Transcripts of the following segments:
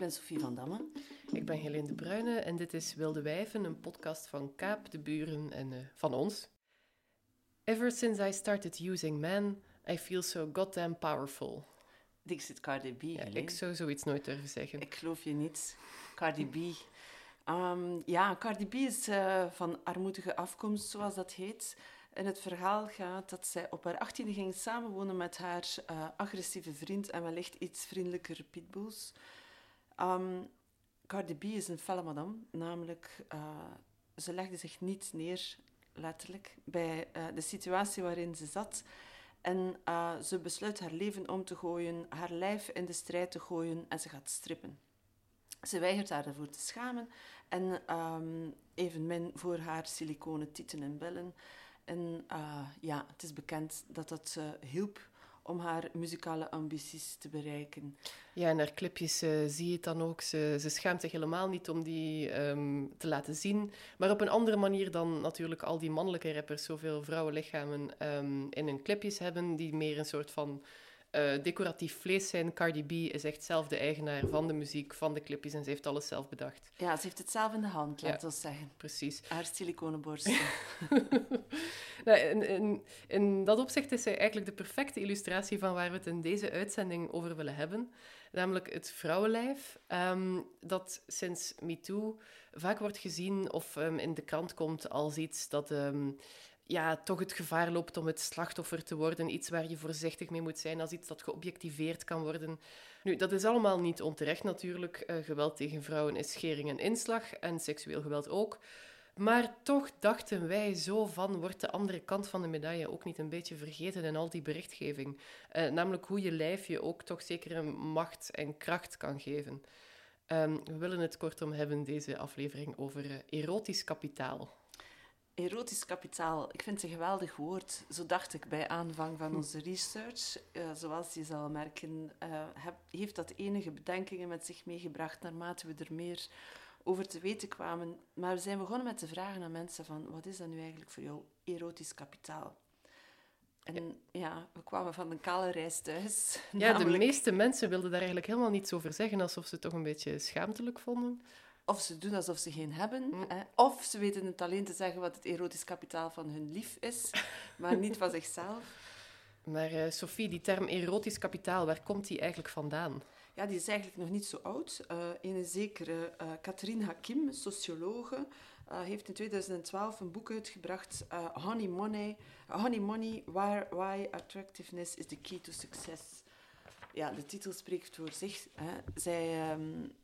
ben Sophie van Damme. Ik ben Helene de Bruyne en dit is Wilde Wijven, een podcast van Kaap, de buren en uh, van ons. Ever since I started using men, I feel so goddamn powerful. Dixit Cardi B. Ja, ik zou zoiets nooit durven zeggen. Ik geloof je niet. Cardi B. Um, ja, Cardi B is uh, van armoedige afkomst, zoals dat heet. En het verhaal gaat dat zij op haar achttiende ging samenwonen met haar uh, agressieve vriend en wellicht iets vriendelijker pitbulls. Um, Cardi B is een felle madame, namelijk uh, ze legde zich niet neer, letterlijk, bij uh, de situatie waarin ze zat. En uh, ze besluit haar leven om te gooien, haar lijf in de strijd te gooien en ze gaat strippen. Ze weigert haar ervoor te schamen en um, evenmin voor haar siliconen tieten en bellen. En ja, het is bekend dat dat hielp om haar muzikale ambities te bereiken. Ja, in haar clipjes uh, zie je het dan ook. Ze, ze schaamt zich helemaal niet om die um, te laten zien. Maar op een andere manier dan natuurlijk al die mannelijke rappers zoveel vrouwenlichamen um, in hun clipjes hebben, die meer een soort van uh, decoratief vlees zijn. Cardi B is echt zelf de eigenaar van de muziek, van de clipjes en ze heeft alles zelf bedacht. Ja, ze heeft het zelf in de hand, laten we zeggen. Precies. Haar siliconenborsten. nou, in, in, in, dat opzicht is zij eigenlijk de perfecte illustratie van waar we het in deze uitzending over willen hebben. Namelijk het vrouwenlijf, um, dat sinds MeToo vaak wordt gezien of um, in de krant komt als iets dat... Um, ja, toch het gevaar loopt om het slachtoffer te worden. Iets waar je voorzichtig mee moet zijn als iets dat geobjectiveerd kan worden. Nu, dat is allemaal niet onterecht natuurlijk. Uh, geweld tegen vrouwen is schering en inslag en seksueel geweld ook. Maar toch dachten wij zo van, wordt de andere kant van de medaille ook niet een beetje vergeten in al die berichtgeving? Uh, namelijk hoe je lijf je ook toch zekere macht en kracht kan geven. Um, we willen het kortom hebben, deze aflevering, over uh, erotisch kapitaal. Erotisch kapitaal, ik vind het een geweldig woord. Zo dacht ik bij aanvang van onze research. Uh, zoals je zal merken, uh, heb, heeft dat enige bedenkingen met zich meegebracht naarmate we er meer over te weten kwamen. Maar we zijn begonnen met te vragen aan mensen van, wat is dat nu eigenlijk voor jou erotisch kapitaal? En ja, we kwamen van een kale reis thuis. Ja, namelijk... de meeste mensen wilden daar eigenlijk helemaal niets over zeggen, alsof ze het toch een beetje schaamtelijk vonden. Of ze doen alsof ze geen hebben. Mm. Hè? Of ze weten het alleen te zeggen wat het erotisch kapitaal van hun lief is, maar niet van zichzelf. Maar uh, Sophie, die term erotisch kapitaal, waar komt die eigenlijk vandaan? Ja, die is eigenlijk nog niet zo oud. Uh, een zekere uh, Catherine Hakim, sociologe, heeft in 2012 een boek uitgebracht, Honey Money, Honey Money, Why, Why Attractiveness is the Key to Success. Ja, de titel spreekt voor zich. Hè. Zij... Um,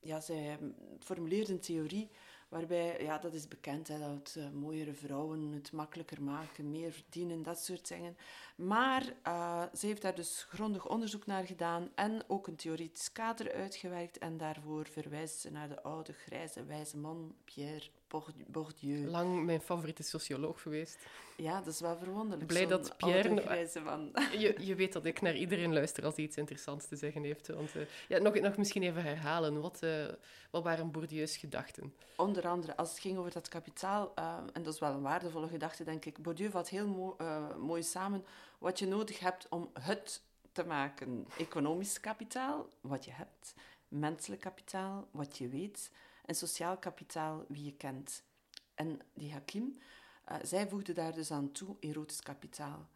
ja, zij formuleerde een theorie waarbij, ja, dat is bekend, hè, dat uh, mooiere vrouwen het makkelijker maken, meer verdienen, dat soort dingen. Maar uh, ze heeft daar dus grondig onderzoek naar gedaan en ook een theoretisch kader uitgewerkt. En daarvoor verwijst ze naar de oude, grijze, wijze man Pierre Bourdieu. Lang mijn favoriete socioloog geweest. Ja, dat is wel verwonderlijk. Blij dat Pierre... Je, je weet dat ik naar iedereen luister als hij iets interessants te zeggen heeft. Want, uh, ja, nog, nog misschien even herhalen. Wat, uh, wat waren Bourdieu's gedachten? Onder andere, als het ging over dat kapitaal, uh, en dat is wel een waardevolle gedachte, denk ik. Bourdieu vat heel mo mooi samen wat je nodig hebt om het te maken. Economisch kapitaal, wat je hebt. Menselijk kapitaal, wat je weet en sociaal kapitaal wie je kent. En die Hakim, uh, zij voegde daar dus aan toe erotisch kapitaal.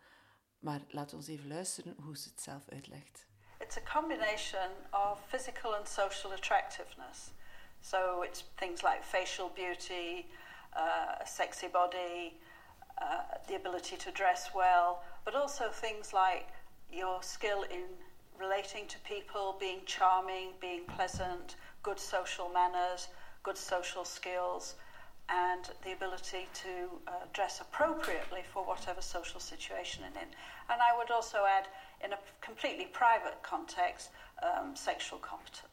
Maar we eens even luisteren hoe ze het zelf uitlegt. It's a combination of physical and social attractiveness. So it's things like facial beauty, uh, a sexy body, uh, the ability to dress well, but also things like your skill in relating to people, being charming, being pleasant, good social manners, good social skills, and the ability to uh, dress appropriately for whatever social situation you're in. And I would also add, in a completely private context, um, sexual competence.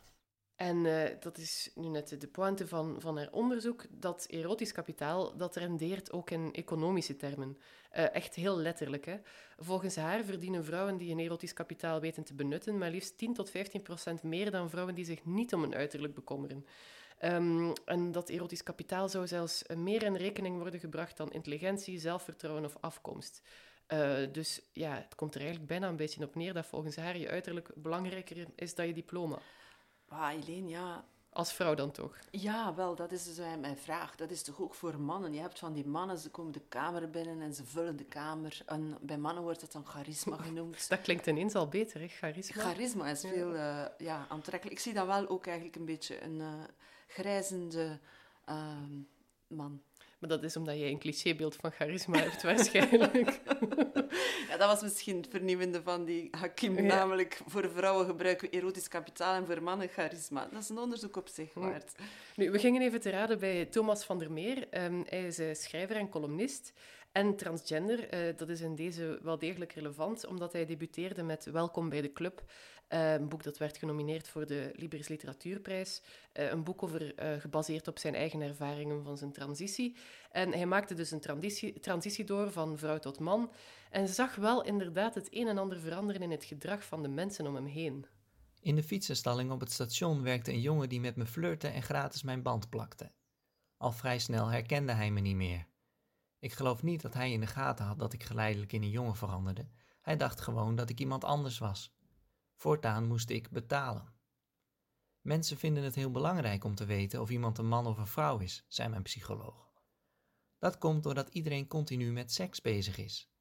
En uh, dat is nu net de pointe van, van haar onderzoek, dat erotisch kapitaal, dat rendeert ook in economische termen. Uh, echt heel letterlijk. Hè. Volgens haar verdienen vrouwen die een erotisch kapitaal weten te benutten, maar liefst 10 tot 15 procent meer dan vrouwen die zich niet om een uiterlijk bekommeren. Um, en dat erotisch kapitaal zou zelfs meer in rekening worden gebracht dan intelligentie, zelfvertrouwen of afkomst. Uh, dus ja, het komt er eigenlijk bijna een beetje op neer dat volgens haar je uiterlijk belangrijker is dan je diploma. Ah, Helene, ja, Als vrouw dan toch? Ja, wel, dat is dus eh, mijn vraag. Dat is toch ook voor mannen? Je hebt van die mannen, ze komen de kamer binnen en ze vullen de kamer. En bij mannen wordt dat dan charisma genoemd. Dat klinkt ineens al beter, hè? Charisma. Charisma is veel eh, ja, aantrekkelijk. Ik zie dan wel ook eigenlijk een beetje een eh, grijzende ehm, man. Maar dat is omdat jij een clichébeeld van charisma hebt, waarschijnlijk. Ja, dat was misschien het vernieuwende van die Hakim. Ja. Namelijk, voor vrouwen gebruiken we erotisch kapitaal en voor mannen charisma. Dat is een onderzoek op zich waard. Nu, we gingen even te raden bij Thomas van der Meer. Ehm, hij is eh, schrijver en columnist en transgender. Eh, dat is in deze wel degelijk relevant, omdat hij debuteerde met Welkom bij de Club. Eh, een boek dat werd genomineerd voor de Libris Literatuurprijs. Eh, een boek over, eh, gebaseerd op zijn eigen ervaringen van zijn transitie. En hij maakte dus een transitie, transitie door van vrouw tot man. En zag wel inderdaad het een en ander veranderen in het gedrag van de mensen om hem heen. In de fietsenstalling op het station werkte een jongen die met me flirte en gratis mijn band plakte. Al vrij snel herkende hij me niet meer. Ik geloof niet dat hij in de gaten had dat ik geleidelijk in een jongen veranderde. Hij dacht gewoon dat ik iemand anders was. Voortaan moest ik betalen. Mensen vinden het heel belangrijk om te weten of iemand een man of een vrouw is, zei mijn psycholoog. Dat komt doordat iedereen continu met seks bezig is.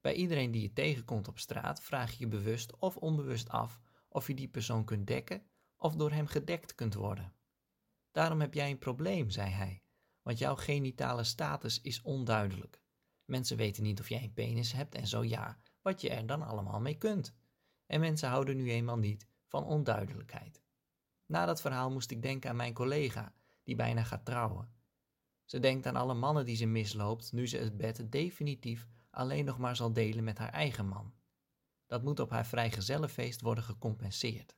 Bij iedereen die je tegenkomt op straat vraag je je bewust of onbewust af of je die persoon kunt dekken of door hem gedekt kunt worden. Daarom heb jij een probleem, zei hij, want jouw genitale status is onduidelijk. Mensen weten niet of jij een penis hebt en zo ja, wat je er dan allemaal mee kunt. En mensen houden nu eenmaal niet van onduidelijkheid. Na dat verhaal moest ik denken aan mijn collega, die bijna gaat trouwen. Ze denkt aan alle mannen die ze misloopt nu ze het bed definitief alleen nog maar zal delen met haar eigen man. Dat moet op haar vrijgezellenfeest worden gecompenseerd.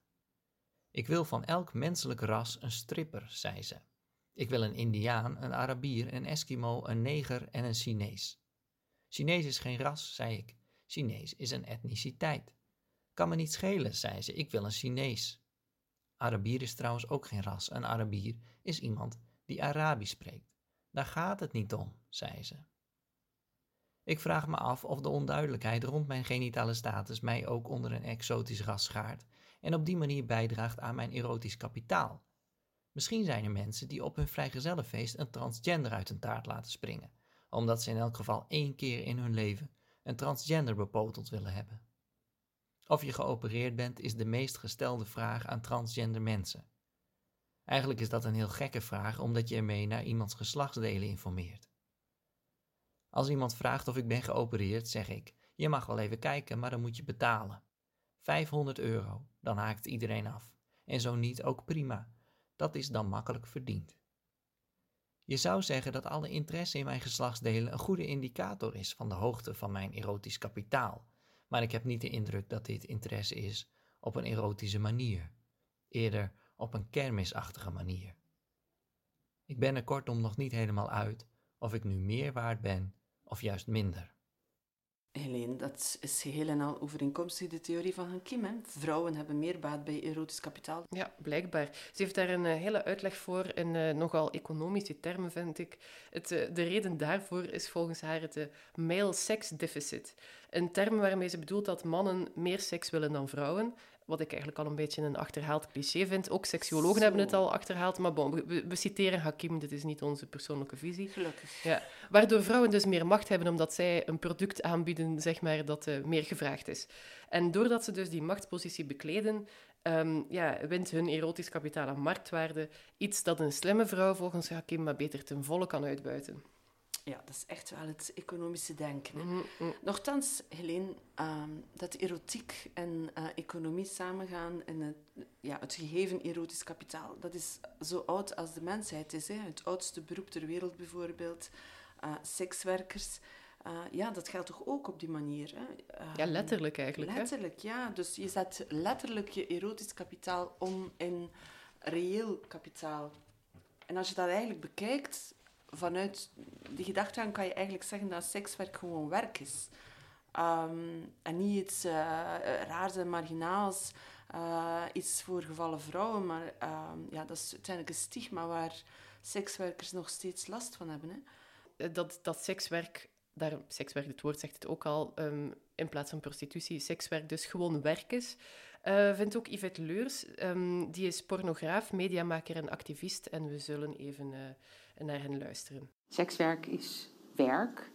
Ik wil van elk menselijk ras een stripper, zei ze. Ik wil een Indiaan, een Arabier, een Eskimo, een Neger en een Chinees. Chinees is geen ras, zei ik. Chinees is een etniciteit. Kan me niet schelen, zei ze. Ik wil een Chinees. Arabier is trouwens ook geen ras. Een Arabier is iemand die Arabisch spreekt. Daar gaat het niet om, zei ze. Ik vraag me af of de onduidelijkheid rond mijn genitale status mij ook onder een exotisch ras schaart en op die manier bijdraagt aan mijn erotisch kapitaal. Misschien zijn er mensen die op hun vrijgezellenfeest een transgender uit een taart laten springen, omdat ze in elk geval één keer in hun leven een transgender bepoteld willen hebben. Of je geopereerd bent is de meest gestelde vraag aan transgender mensen. Eigenlijk is dat een heel gekke vraag omdat je ermee naar iemands geslachtsdelen informeert. Als iemand vraagt of ik ben geopereerd, zeg ik: Je mag wel even kijken, maar dan moet je betalen. 500 euro, dan haakt iedereen af. En zo niet, ook prima. Dat is dan makkelijk verdiend. Je zou zeggen dat alle interesse in mijn geslachtsdelen een goede indicator is van de hoogte van mijn erotisch kapitaal, maar ik heb niet de indruk dat dit interesse is op een erotische manier, eerder op een kermisachtige manier. Ik ben er kortom nog niet helemaal uit of ik nu meer waard ben of juist minder. Helene, dat is geheel en al overeenkomstig de theorie van Hakim. Hè? Vrouwen hebben meer baat bij erotisch kapitaal. Ja, blijkbaar. Ze heeft daar een eh, hele uitleg voor in eh, nogal economische termen, vind ik. Het, eh, de reden daarvoor is volgens haar het male sex deficit. Een term waarmee ze bedoelt dat mannen meer seks willen dan vrouwen. Wat ik eigenlijk al een beetje een achterhaald cliché vind. Ook seksuologen Zo. hebben het al achterhaald. Maar bon, we, we citeren Hakim, dit is niet onze persoonlijke visie. Gelukkig. Ja, waardoor vrouwen dus meer macht hebben omdat zij een product aanbieden, zeg maar, dat eh, meer gevraagd is. En doordat ze dus die machtspositie bekleden, ehm, ja, wint hun erotisch kapitaal aan marktwaarde. Iets dat een slimme vrouw volgens Hakim maar beter ten volle kan uitbuiten. Ja, dat is echt wel het economische denken. hè. Mhm, mhm. Nochtans, Helene, ehm, dat erotiek en eh, economie samengaan en het, ja, het gegeven erotisch kapitaal, dat is zo oud als de mensheid is. Hè. Het oudste beroep ter wereld bijvoorbeeld, eh, sekswerkers. Eh, ja, dat geldt toch ook op die manier. Hè. Ja, Ehm, letterlijk eigenlijk. Hè? Letterlijk, ja. Dus je zet letterlijk je erotisch kapitaal om in reëel kapitaal. En als je dat eigenlijk bekijkt, vanuit die gedachtegang kan je eigenlijk zeggen dat sekswerk gewoon werk is. Ehm, en niet iets eh, raars en marginaals, eh, iets voor gevallen vrouwen, maar ehm, ja, dat is uiteindelijk een stigma waar sekswerkers nog steeds last van hebben. Hè. Eh, Dat, dat sekswerk, daar, sekswerk, het woord zegt het ook al, ehm, in plaats van prostitutie, sekswerk dus gewoon werk is. Uh, vindt ook Yvette Leurs. Die is pornograaf, mediamaker en activist. En we zullen even uh, naar hen luisteren. Sekswerk is werk.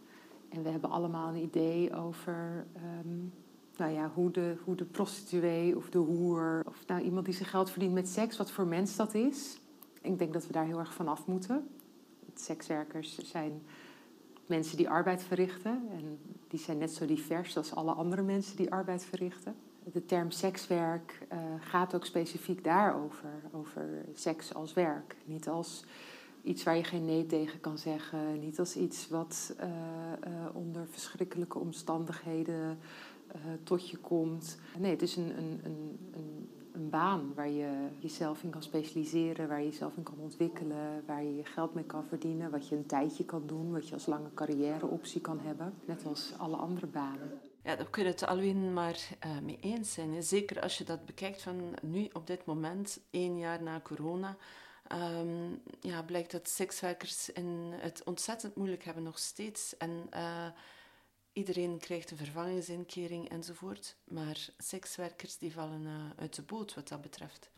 En we hebben allemaal een idee over um, nou ja, hoe, de, hoe de prostituee of de hoer... of nou, iemand die zijn geld verdient met seks, wat voor mens dat is. Ik denk dat we daar heel erg van af moeten. Sekswerkers zijn mensen die arbeid verrichten. En die zijn net zo divers als alle andere mensen die arbeid verrichten. De term sekswerk uh, gaat ook specifiek daarover. Over seks als werk. Niet als iets waar je geen nee tegen kan zeggen. Niet als iets wat uh, uh, onder verschrikkelijke omstandigheden tot je komt. Nee, het is een, een, een, een een baan waar je jezelf in kan specialiseren, waar je jezelf in kan ontwikkelen, waar je je geld mee kan verdienen, wat je een tijdje kan doen, wat je als lange carrièreoptie kan hebben, net als alle andere banen. Ja, daar kunnen het alleen maar mee eens zijn. Zeker als je dat bekijkt van nu op dit moment, één jaar na corona. Um, ja, blijkt dat sekswerkers in het ontzettend moeilijk hebben nog steeds. En uh, Iedereen krijgt een vervangingsinkering enzovoort, maar sekswerkers die vallen uh, uit de boot wat dat betreft.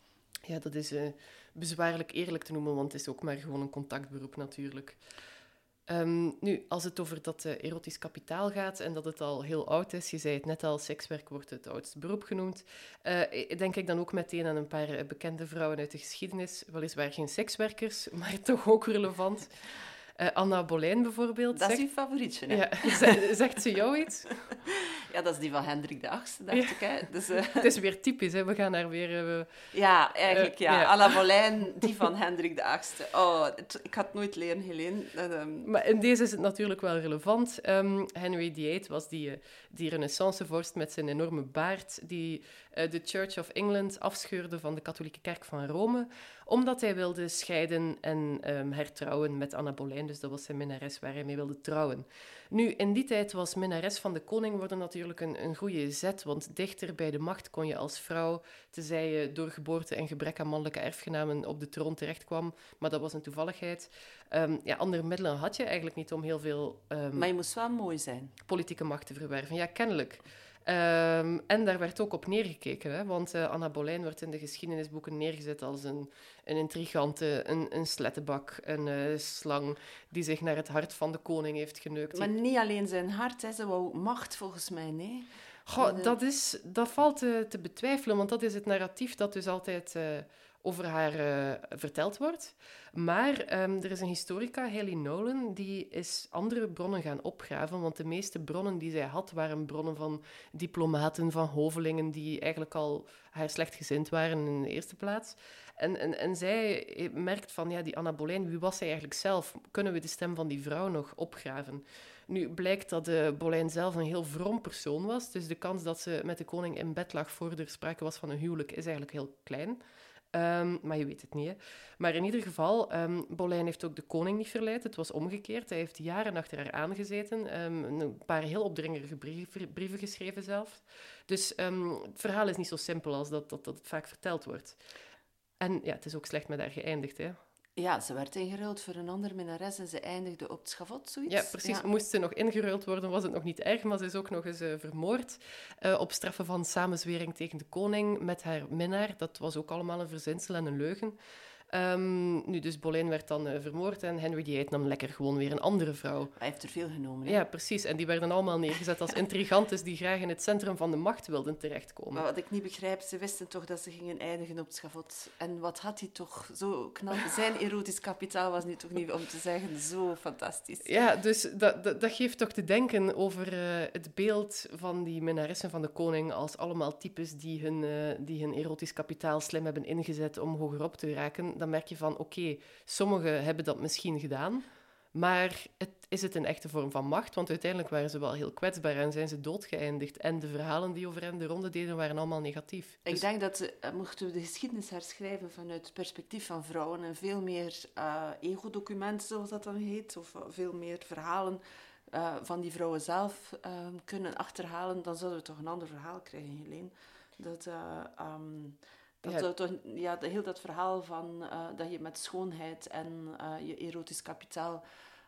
Ja, dat is uh, bezwaarlijk eerlijk te noemen, want het is ook maar gewoon een contactberoep natuurlijk. Um, nu, als het over dat uh, erotisch kapitaal gaat en dat het al heel oud is, je zei het net al, sekswerk wordt het oudste beroep genoemd, denk ik dan ook meteen aan een paar bekende vrouwen uit de geschiedenis, weliswaar geen sekswerkers, maar toch ook relevant. Uh, Anna Bolijn bijvoorbeeld. Dat is uw favorietje, hè? Ja, zegt ze jou iets? Ja, dat is die van Hendrik de Achtste, dacht ik. Hè? Dus, uh... Het is weer typisch, hè? we gaan daar weer... Uh... Ja, eigenlijk ja. ja. Anna Bolijn, die van Hendrik de Achtste. Oh, ik had nooit leren, Helene. Um... Maar in deze is het natuurlijk wel relevant. Um, Henry VIII was die, die renaissancevorst met zijn enorme baard, die de Church of England afscheurde van de katholieke kerk van Rome, omdat hij wilde scheiden en um, hertrouwen met Anna Bolijn. Dus dat was zijn minnares waar hij mee wilde trouwen. Nu, in die tijd was minnares van de koning worden natuurlijk een, een goede zet, want dichter bij de macht kon je als vrouw, tenzij je door geboorte en gebrek aan mannelijke erfgenamen op de troon terechtkwam, maar dat was een toevalligheid. Um, ja, andere middelen had je eigenlijk niet om heel veel... Um, maar je moest wel mooi zijn. Politieke macht te verwerven, ja, kennelijk. Um, en daar werd ook op neergekeken, hè? want uh, Anna Bolijn wordt in de geschiedenisboeken neergezet als een, een intrigante, een, een slettenbak, een uh, slang die zich naar het hart van de koning heeft geneukt. Maar niet alleen zijn hart, hè? ze wou macht volgens mij, nee. Goh, dat, is, dat valt te, te, betwijfelen, want dat is het narratief dat dus altijd... Over haar uh, verteld wordt. Maar um, er is een historica, Haley Nolan, die is andere bronnen gaan opgraven, want de meeste bronnen die zij had, waren bronnen van diplomaten, van hovelingen, die eigenlijk al haar slechtgezind waren in de eerste plaats. En, en, en zij merkt van, ja, die Anna Boleyn, wie was zij eigenlijk zelf? Kunnen we de stem van die vrouw nog opgraven? Nu blijkt dat de Boleyn zelf een heel vroom persoon was, dus de kans dat ze met de koning in bed lag voor er sprake was van een huwelijk is eigenlijk heel klein. Um, maar je weet het niet. Hè. Maar in ieder geval, um, Bolijn heeft ook de koning niet verleid. Het was omgekeerd. Hij heeft jaren achter haar aangezeten. Um, een paar heel opdringerige brieven, brieven geschreven zelf. Dus het verhaal is niet zo simpel als dat, dat, dat het vaak verteld wordt. En ja, het is ook slecht met haar geëindigd. Hè. Ja, ze werd ingeruild voor een andere minnares en ze eindigde op het schavot, zoiets. Ja, precies. Moest ze nog ingeruild worden, was het nog niet erg, maar ze is ook nog eens uh, vermoord uh, op straffen van samenzwering tegen de koning met haar minnaar. Dat was ook allemaal een verzinsel en een leugen. Um, nu, dus Boleyn werd dan uh, vermoord en Henry VIII nam lekker gewoon weer een andere vrouw. Hij heeft er veel genomen. Hè? Ja, precies. En die werden allemaal neergezet als intrigantes die graag in het centrum van de macht wilden terechtkomen. Maar wat ik niet begrijp, ze wisten toch dat ze gingen eindigen op het schavot. En wat had hij toch zo knap... Zijn erotisch kapitaal was nu toch niet, om te zeggen, zo fantastisch. Ja, dus dat, dat, dat geeft toch te denken over uh, het beeld van die minnaressen van de koning als allemaal types die hun, uh, die hun erotisch kapitaal slim hebben ingezet om hogerop te raken dan merk je van, oké, sommigen hebben dat misschien gedaan, maar het, is het een echte vorm van macht? Want uiteindelijk waren ze wel heel kwetsbaar en zijn ze doodgeëindigd. En de verhalen die over hen de ronde deden, waren allemaal negatief. Ik dus... denk dat, uh, mochten we de geschiedenis herschrijven vanuit het perspectief van vrouwen en veel meer uh, ego-documenten, zoals dat dan heet, of veel meer verhalen uh, van die vrouwen zelf kunnen achterhalen, dan zouden we toch een ander verhaal krijgen, Helene. Dat... Um, dat ja. toch, ja, heel dat verhaal van uh, dat je met schoonheid en uh, je erotisch kapitaal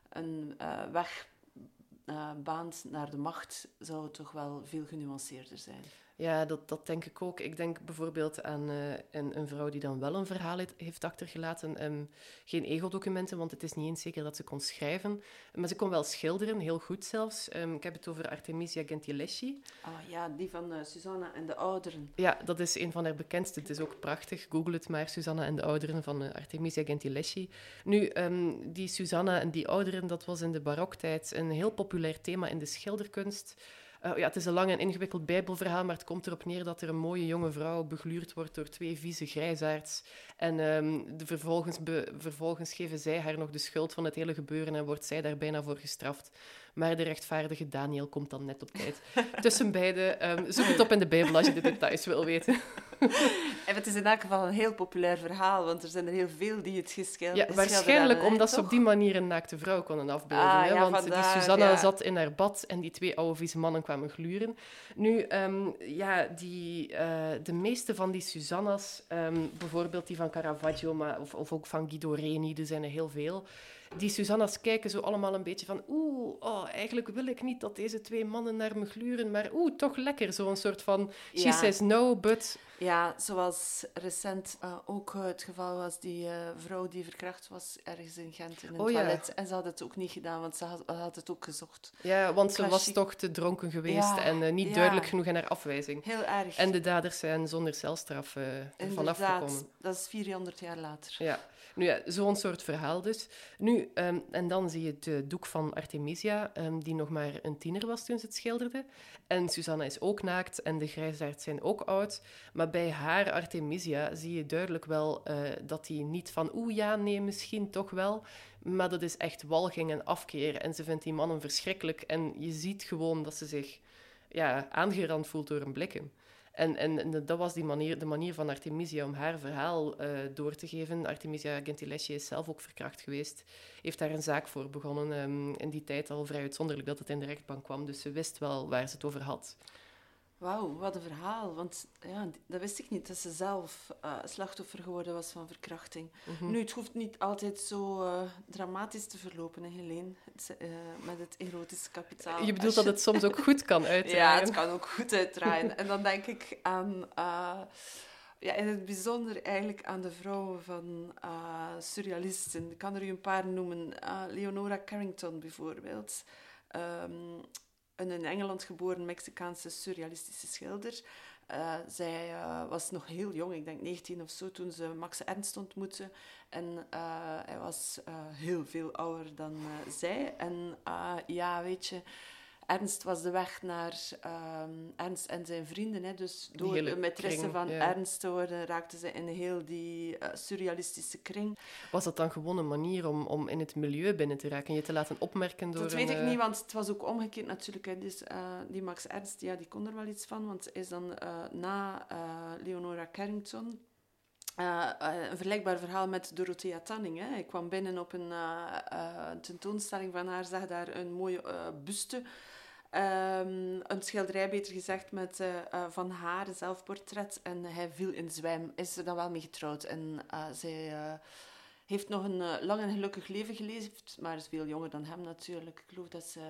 een uh, weg baant naar de macht, zou toch wel veel genuanceerder zijn. Ja, dat, dat denk ik ook. Ik denk bijvoorbeeld aan uh, een, een, vrouw die dan wel een verhaal heeft, achtergelaten. Um, geen ego-documenten, want het is niet eens zeker dat ze kon schrijven. Maar ze kon wel schilderen, heel goed zelfs. Um, ik heb het over Artemisia Gentileschi. Ah ja, die van uh, Susanna en de Ouderen. Ja, dat is een van haar bekendste. Het is ook prachtig. Google het maar, Susanna en de Ouderen van uh, Artemisia Gentileschi. Nu, um, die Susanna en die Ouderen, dat was in de baroktijd een heel populair thema in de schilderkunst. Uh, ja, het is een lang en ingewikkeld bijbelverhaal, maar het komt erop neer dat er een mooie jonge vrouw begluurd wordt door twee vieze grijsaards. En um, de vervolgens, vervolgens geven zij haar nog de schuld van het hele gebeuren en wordt zij daar bijna voor gestraft. Maar de rechtvaardige Daniel komt dan net op tijd. Tussen beide, um, zoek het op in de Bijbel als je de details wil weten. en het is in elk geval een heel populair verhaal, want er zijn er heel veel die het geschilderd Ja, waarschijnlijk omdat ze op die manier een naakte vrouw konden afbeelden. Ah, hè? Ja, want vandaar, die Susanna zat in haar bad en die twee oude vieze mannen kwamen gluren. Nu, um, ja, die, uh, de meeste van die Susanna's, um, bijvoorbeeld die van Caravaggio, maar, of, of ook van Guido Reni, er zijn er heel veel die Susanna's kijken zo allemaal een beetje van oeh, oh, eigenlijk wil ik niet dat deze twee mannen naar me gluren, maar oeh, toch lekker. Zo'n soort van she says no, but... Ja, zoals recent uh, ook het geval was, die uh, vrouw die verkracht was ergens in Gent in een oh, toilet. Ja. En ze had het ook niet gedaan, want ze had, had het ook gezocht. Ja, want ze was toch te dronken geweest ja, en uh, niet duidelijk genoeg in haar afwijzing. Heel erg. En de daders zijn zonder celstraf ervan afgekomen. dat is 400 jaar later. Ja. Nu ja, zo'n soort verhaal dus. Nu, um, en dan zie je het doek van Artemisia, um, die nog maar een tiener was toen ze het schilderde. En Susanna is ook naakt en de grijsaards zijn ook oud. Maar bij haar Artemisia zie je duidelijk wel uh, dat hij niet van oeh ja, nee, misschien toch wel. Maar dat is echt walging en afkeer. En ze vindt die mannen verschrikkelijk. En je ziet gewoon dat ze zich ja, aangerand voelt door een blikken. En, en, dat was die manier, de manier van Artemisia om haar verhaal uh, door te geven. Artemisia Gentileschi is zelf ook verkracht geweest. Heeft daar een zaak voor begonnen. Um, in die tijd al vrij uitzonderlijk dat het in de rechtbank kwam. Dus ze wist wel waar ze het over had. Wauw, wat een verhaal. Want ja, dat wist ik niet, dat ze zelf uh, slachtoffer geworden was van verkrachting. Mm -hmm. Nu, het hoeft niet altijd zo uh, dramatisch te verlopen, hè, Helene, het, uh, met het erotische kapitaal. Je bedoelt dat het soms ook goed kan uitdraaien? ja, het kan ook goed uitdraaien. en dan denk ik aan... ja, in het bijzonder eigenlijk aan de vrouwen van surrealisten. Ik kan er u een paar noemen. Leonora Carrington bijvoorbeeld. Um, een in Engeland geboren Mexicaanse surrealistische schilder. Uh, zij uh, was nog heel jong, ik denk 19 of zo, toen ze Max Ernst ontmoette. En uh, hij was heel veel ouder dan zij. En ja, weet je, Ernst was de weg naar um, Ernst en zijn vrienden. Hè. Dus door de maîtresse van ja. Ernst te worden, raakten ze in heel die uh, surrealistische kring. Was dat dan gewoon een manier om, om in het milieu binnen te raken en je te laten opmerken door Dat een, weet ik niet, want het was ook omgekeerd natuurlijk. Hè. Dus, uh, die Max Ernst, ja, die kon er wel iets van, want hij is dan uh, na Leonora Carrington... Uh, een vergelijkbaar verhaal met Dorothea Tanning. Hè. Ik kwam binnen op een uh, tentoonstelling van haar, zag daar een mooie buste Um, een schilderij, beter gezegd, met, uh, uh, van haar, zelfportret. En hij viel in zwijm. Is er dan wel mee getrouwd. En uh, zij heeft nog een lang en gelukkig leven geleefd, maar is veel jonger dan hem natuurlijk. Ik geloof dat ze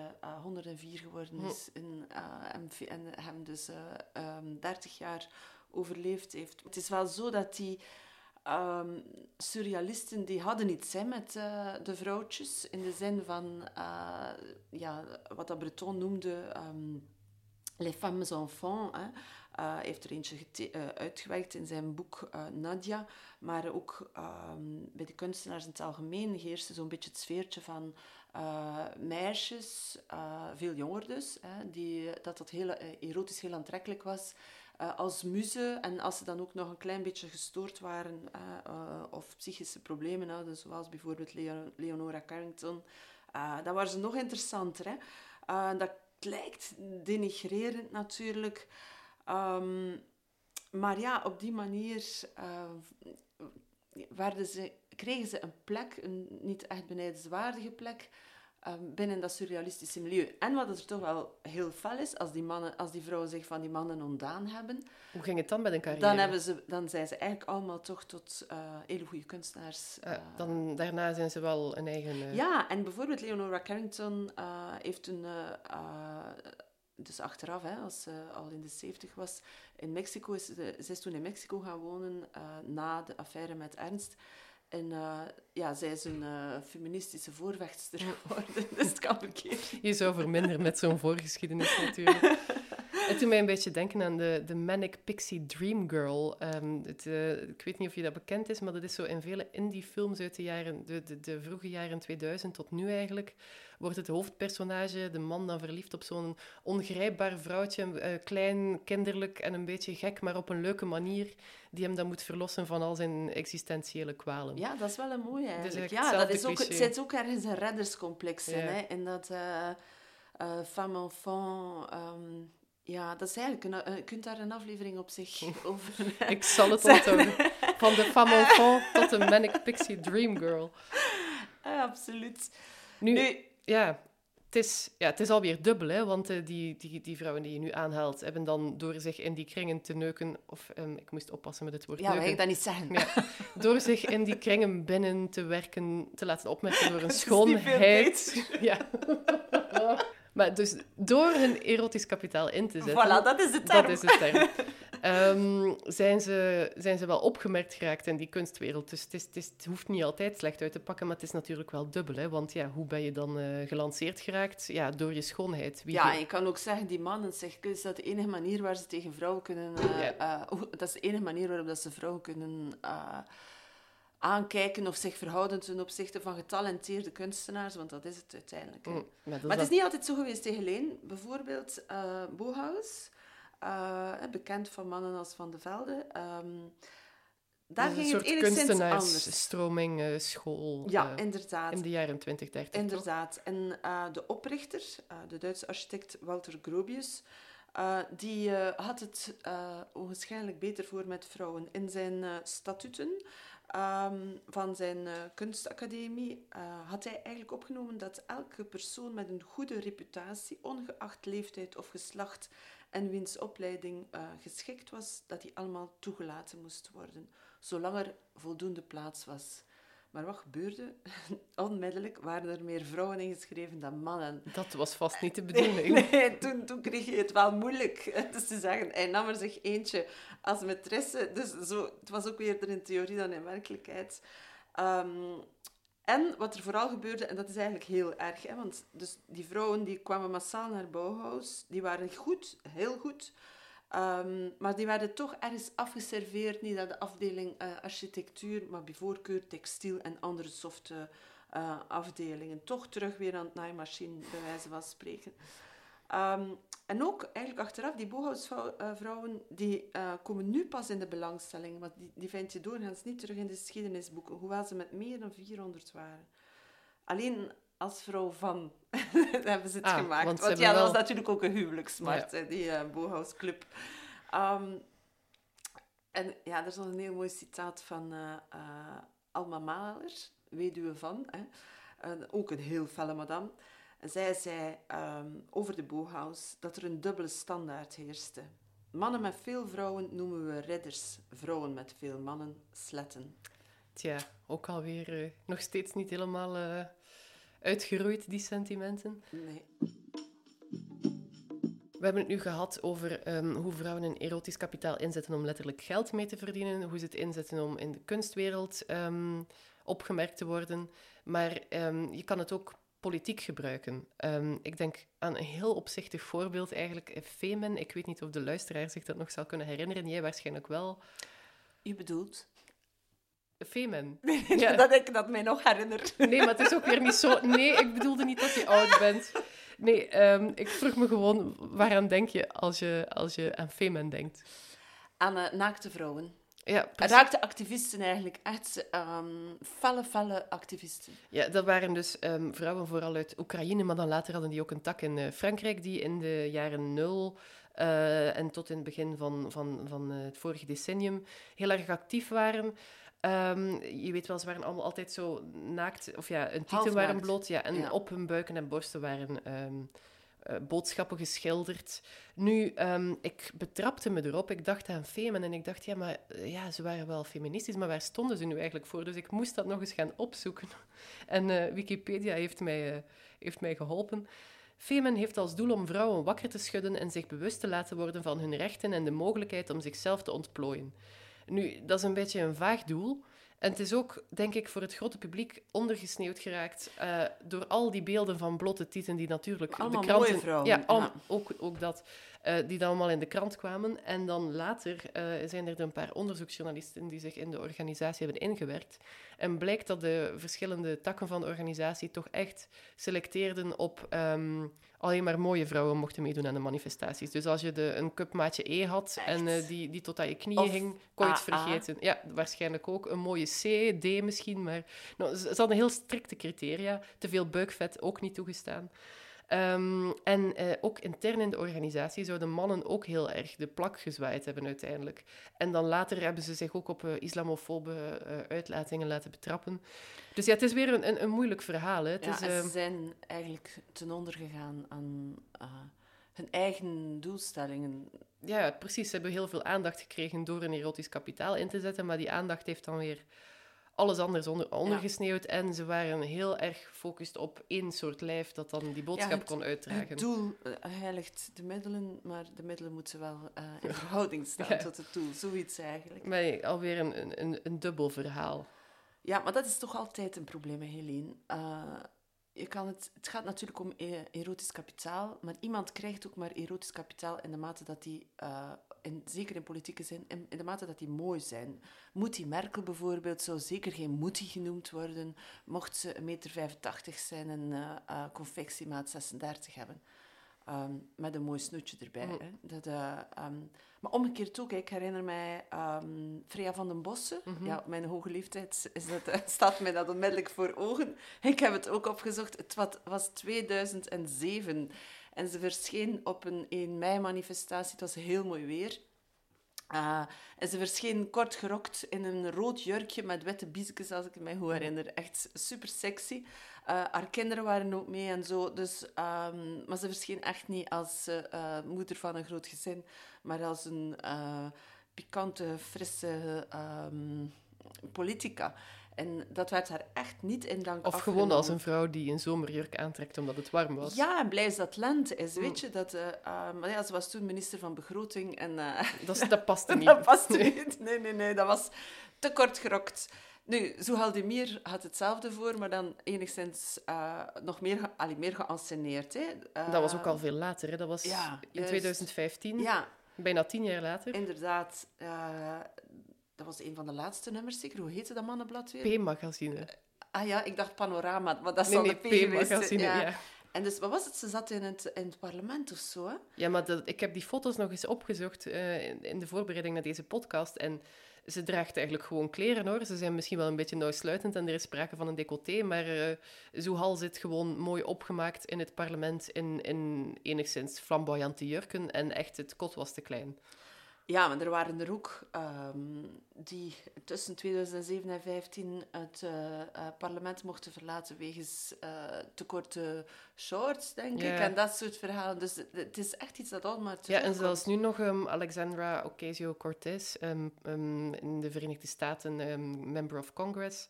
104 geworden is hm. en, en, hem dus um, 30 jaar overleefd heeft. Het is wel zo dat die um, surrealisten die hadden iets met uh, de vrouwtjes. In de zin van uh, ja, wat dat Breton noemde um, les femmes enfants. Hè. Uh, heeft er eentje uitgewerkt in zijn boek Nadia. Maar ook um, bij de kunstenaars in het algemeen heerste zo'n beetje het sfeertje van meisjes, veel jonger dus, hè, die, dat dat heel erotisch heel aantrekkelijk was uh, als muze. En als ze dan ook nog een klein beetje gestoord waren uh, uh, of psychische problemen hadden, zoals bijvoorbeeld Leo Leonora Carrington, dan waren ze nog interessanter. Hè? dat lijkt denigrerend natuurlijk. Um, maar ja, op die manier ze, kregen ze een plek, een niet echt benijdenswaardige plek, um, binnen dat surrealistische milieu. En wat er toch wel heel fel is, als die, mannen, als die vrouwen zich van die mannen ontdaan hebben... Hoe ging het dan met een carrière? Dan, hebben ze, dan zijn ze eigenlijk allemaal toch tot uh, hele goede kunstenaars. Uh, dan, daarna zijn ze wel een eigen... Ja, en bijvoorbeeld Leonora Carrington heeft een dus achteraf, hè, als ze al in de 70 was, in Mexico is ze, ze is toen in Mexico gaan wonen uh, na de affaire met Ernst. En uh, ja, zij is een uh, feministische voorvechtster geworden, dus het kan verkeerd. Je zou verminderen met zo'n voorgeschiedenis natuurlijk. Het doet mij een beetje denken aan de, de Manic Pixie Dream Girl. Um, het, uh, ik weet niet of je dat bekend is, maar dat is zo in vele indie-films uit de, jaren, de, de, de vroege jaren 2000 tot nu eigenlijk wordt het hoofdpersonage, de man, dan verliefd op zo'n ongrijpbaar vrouwtje, uh, klein, kinderlijk en een beetje gek, maar op een leuke manier, die hem dan moet verlossen van al zijn existentiële kwalen. Ja, dat is wel een mooie eigenlijk. ja, dat is ook, het zit ook ergens een redderscomplex in, ja. hè? En dat uh, femme enfant... Um, ja, dat is eigenlijk een, je kunt daar een aflevering op zich over. Ik zal het onthouden. Van de femme enfant tot de manic pixie dream girl. Ah, absoluut. Nu, nu, ja, het is, ja, het is alweer dubbel, hè, want uh, die, die, die vrouwen die je nu aanhaalt, hebben dan door zich in die kringen te neuken, of um, ik moest oppassen met het woord ja, neuken. Ja, ik dat niet zeggen. Ja, door zich in die kringen binnen te werken, te laten opmerken door een schoonheid. Ja. Maar dus door hun erotisch kapitaal in te zetten... Voilà, dat is de term. Dat is de term. Um, zijn, ze, zijn ze wel opgemerkt geraakt in die kunstwereld. Dus het, is, het, is, het, hoeft niet altijd slecht uit te pakken, maar het is natuurlijk wel dubbel. Hè? Want ja, hoe ben je dan uh, gelanceerd geraakt? Ja, door je schoonheid. Wie ja, je kan ook zeggen, die mannen, zeg, is dat de enige manier waar ze tegen vrouwen kunnen... Uh, ja. uh, dat is de enige manier waarop dat ze vrouwen kunnen aankijken of zich verhouden ten opzichte van getalenteerde kunstenaars, want dat is het uiteindelijk. Mm, maar, maar het is niet altijd zo geweest tegen Leen. Bijvoorbeeld uh, Bohaus, uh, bekend van mannen als Van de Velde. Um, daar ging het enigszins anders. stroming, uh, school. Ja, inderdaad. In de jaren 20, 30. Inderdaad. Toch? En de oprichter, de Duitse architect Walter Grobius, uh, die uh, had het uh, onwaarschijnlijk beter voor met vrouwen. In zijn statuten um, van zijn kunstacademie had hij eigenlijk opgenomen dat elke persoon met een goede reputatie, ongeacht leeftijd of geslacht en wiens opleiding geschikt was, dat die allemaal toegelaten moest worden, zolang er voldoende plaats was. Maar wat gebeurde? Onmiddellijk waren er meer vrouwen ingeschreven dan mannen. Dat was vast niet de bedoeling. Nee, toen, toen kreeg je het wel moeilijk. Dus te zeggen, hij nam er zich eentje als maîtresse. Dus zo, het was ook weer in theorie dan in werkelijkheid. Um, en wat er vooral gebeurde, en dat is eigenlijk heel erg, hè, want dus die vrouwen die kwamen massaal naar Bauhaus, die waren goed, heel goed, Um, maar die werden toch ergens afgeserveerd, niet aan de afdeling uh, architectuur, maar bij voorkeur textiel en andere softe uh, afdelingen. Toch terug weer aan het naaimachine, bij wijze van spreken. Um, en ook eigenlijk achteraf, die Bauhausvrouwen, die uh, komen nu pas in de belangstelling, want die, die vind je doorgaans niet terug in de geschiedenisboeken, hoewel ze met meer dan 400 waren. Alleen als vrouw van hebben ze het ah, gemaakt. Want, want ja, dat was natuurlijk ook een huwelijksmarkt, ja. die uh, Bohaus Club. Um, en ja, er is nog een heel mooi citaat van uh, uh, Alma Mahler, weduwe van, hè. ook een heel felle madame. En zij zei um, over de Bohaus dat er een dubbele standaard heerste. Mannen met veel vrouwen noemen we ridders, vrouwen met veel mannen sletten. Tja, ook alweer uh, nog steeds niet helemaal uitgeroeid, die sentimenten. Nee. We hebben het nu gehad over um, hoe vrouwen een erotisch kapitaal inzetten om letterlijk geld mee te verdienen, hoe ze het inzetten om in de kunstwereld um, opgemerkt te worden. Maar um, je kan het ook politiek gebruiken. ik denk aan een heel opzichtig voorbeeld eigenlijk, Femen. Ik weet niet of de luisteraar zich dat nog zal kunnen herinneren. Jij waarschijnlijk wel. Je bedoelt? Femen. Ja. dat ik dat mij nog herinner. Nee, maar het is ook weer niet zo... Nee, ik bedoelde niet dat je oud bent. Nee, um, ik vroeg me gewoon, waaraan denk je als je, als je aan Femen denkt? Aan uh, naakte vrouwen. Ja, Raakte activisten eigenlijk, echt um, felle, felle activisten. Ja, dat waren dus um, vrouwen vooral uit Oekraïne, maar dan later hadden die ook een tak in uh, Frankrijk, die in de jaren nul uh, en tot in het begin van, van, van het vorige decennium heel erg actief waren. Um, je weet wel, ze waren allemaal altijd zo naakt, of ja, hun tieten waren bloot, ja, en ja. op hun buiken en borsten waren um, uh, boodschappen geschilderd. Nu, um, ik betrapte me erop, ik dacht aan Femen en ik dacht, ja, maar uh, ja, ze waren wel feministisch, maar waar stonden ze nu eigenlijk voor? Dus ik moest dat nog eens gaan opzoeken. En uh, Wikipedia heeft mij, heeft mij geholpen. Femen heeft als doel om vrouwen wakker te schudden en zich bewust te laten worden van hun rechten en de mogelijkheid om zichzelf te ontplooien. Nu, dat is een beetje een vaag doel. En het is ook, denk ik, voor het grote publiek ondergesneeuwd geraakt uh, door al die beelden van blote tieten die natuurlijk allemaal de kranten... mooie vrouwen. Ja, al, Ook, ook dat. Uh, die dan allemaal in de krant kwamen. En dan later uh, zijn er een paar onderzoeksjournalisten die zich in de organisatie hebben ingewerkt. En blijkt dat de verschillende takken van de organisatie toch echt selecteerden op um, alleen maar mooie vrouwen mochten meedoen aan de manifestaties. Dus als je de, een cupmaatje E had echt? en uh, die, die tot aan je knieën of ging, kon je het vergeten. Ja, waarschijnlijk ook. Een mooie C, D misschien, maar nou, ze, ze hadden heel strikte criteria. Te veel buikvet ook niet toegestaan. Um, en uh, ook intern in de organisatie zouden mannen ook heel erg de plak gezwaaid hebben uiteindelijk. En dan later hebben ze zich ook op uh, islamofobe uh, uitlatingen laten betrappen. Dus ja, het is weer een, een, een moeilijk verhaal. Hè. Het ja, is, ze zijn eigenlijk ten onder gegaan aan hun eigen doelstellingen. Ja, precies. Ze hebben heel veel aandacht gekregen door een erotisch kapitaal in te zetten, maar die aandacht heeft dan weer alles anders onder, ondergesneeuwd. Ja. En ze waren heel erg gefocust op één soort lijf dat dan die boodschap ja, het, kon uitdragen. Het doel uh, heiligt de middelen, maar de middelen moeten wel uh, in verhouding staan ja. tot het doel. Zoiets eigenlijk. Maar alweer een, een, een dubbel verhaal. Ja, maar dat is toch altijd een probleem, Helene. Uh, je kan het, het gaat natuurlijk om erotisch kapitaal, maar iemand krijgt ook maar erotisch kapitaal in de mate dat hij zeker in politieke zin, in, in, de mate dat die mooi zijn. Moetie Merkel bijvoorbeeld zou zeker geen Moetie genoemd worden, mocht ze 1,85 meter zijn en uh, uh, confectiemaat 36 hebben. Um, met een mooi snoetje erbij. Mm. Hè. Dat, uh, um, maar omgekeerd ook, ik herinner mij um, Freya van den Bossen. Mm -hmm. Ja, mijn hoge leeftijd is dat, staat mij dat onmiddellijk voor ogen. Ik heb het ook opgezocht. Het was 2007. En ze verscheen op een 1 mei-manifestatie. Het was heel mooi weer. Uh, en ze verscheen kort gerokt in een rood jurkje met witte biesjes, als ik me goed herinner. Echt super sexy. Uh, haar kinderen waren ook mee en zo. Dus, um, maar ze verscheen echt niet als uh, moeder van een groot gezin, maar als een pikante, frisse um, politica. En dat werd haar echt niet in dank Of gewoon als een vrouw die een zomerjurk aantrekt omdat het warm was. Ja, en blij is dat lente is. Mm. Weet je, dat, uh, uh, maar ja, ze was toen minister van Begroting. En, uh, dat, dat paste niet. dat paste niet. Nee, nee, nee. Dat was te kort gerokt. Nu, Zohaldemir had hetzelfde voor, maar dan enigszins nog meer, ge allee, meer geanceneerd. Hè. dat was ook al veel later. Hè. Dat was ja, in 2015. Ja. Bijna tien jaar later. Inderdaad. Dat was een van de laatste nummers, zeker. Hoe heette dat mannenblad weer? P-magazine. Ah ja, ik dacht Panorama, maar dat is nee, de P-magazine, ja. ja. En dus, wat was het? Ze zat in het, in het parlement of zo, hè? Ja, maar dat, ik heb die foto's nog eens opgezocht uh, in, in, de voorbereiding naar deze podcast. En ze draagt eigenlijk gewoon kleren, hoor. Ze zijn misschien wel een beetje nauwsluitend en er is sprake van een decolleté, maar uh, zit gewoon mooi opgemaakt in het parlement in, in enigszins flamboyante jurken en echt, het kot was te klein. Ja, maar er waren er ook um, die tussen 2007 en 2015 het uh, uh, parlement mochten verlaten wegens uh, te korte shorts, denk ja. ik. En dat soort verhalen. Dus het is echt iets dat allemaal Ja, en zelfs nu nog um, Alexandra Ocasio-Cortez um, in de Verenigde Staten, member of Congress,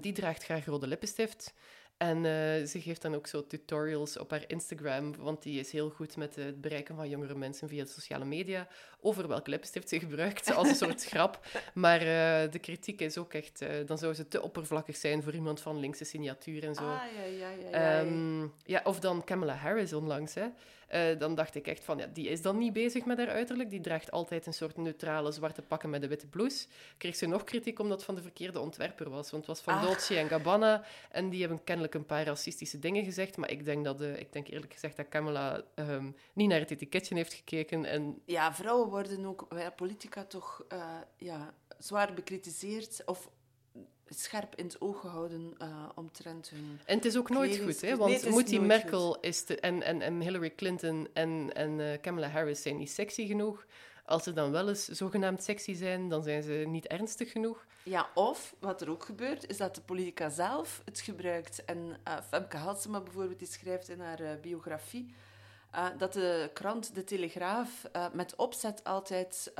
die draagt graag rode lippenstift. En uh, ze geeft dan ook zo tutorials op haar Instagram, want die is heel goed met het bereiken van jongere mensen via de sociale media, over welke lipstift ze gebruikt, als een soort grap. Maar uh, de kritiek is ook echt, uh, dan zou ze te oppervlakkig zijn voor iemand van linkse signatuur en zo. Ah, ja, ja, ja. ja, um, ja of dan Kamala Harris onlangs, hè. Uh, dan dacht ik echt van, ja, die is dan niet bezig met haar uiterlijk. Die draagt altijd een soort neutrale zwarte pakken met een witte blouse. Kreeg ze nog kritiek omdat het van de verkeerde ontwerper was. Want het was van Ah. Dolce en Gabbana. En die hebben kennelijk een paar racistische dingen gezegd. Maar ik denk, dat, uh, ik denk eerlijk gezegd dat Kamala um, niet naar het etiketje heeft gekeken. En... Ja, vrouwen worden ook bij politica toch uh, ja, zwaar bekritiseerd. Of scherp in het oog gehouden uh, omtrent hun. En het is ook nooit goed, hè? Want nee, Moetie Merkel goed. is te, en, en, en Hillary Clinton en, en uh, Kamala Harris zijn niet sexy genoeg. Als ze dan wel eens zogenaamd sexy zijn, dan zijn ze niet ernstig genoeg. Ja, of wat er ook gebeurt, is dat de politica zelf het gebruikt. En uh, Femke Halsema bijvoorbeeld, die schrijft in haar biografie dat de krant De Telegraaf met opzet altijd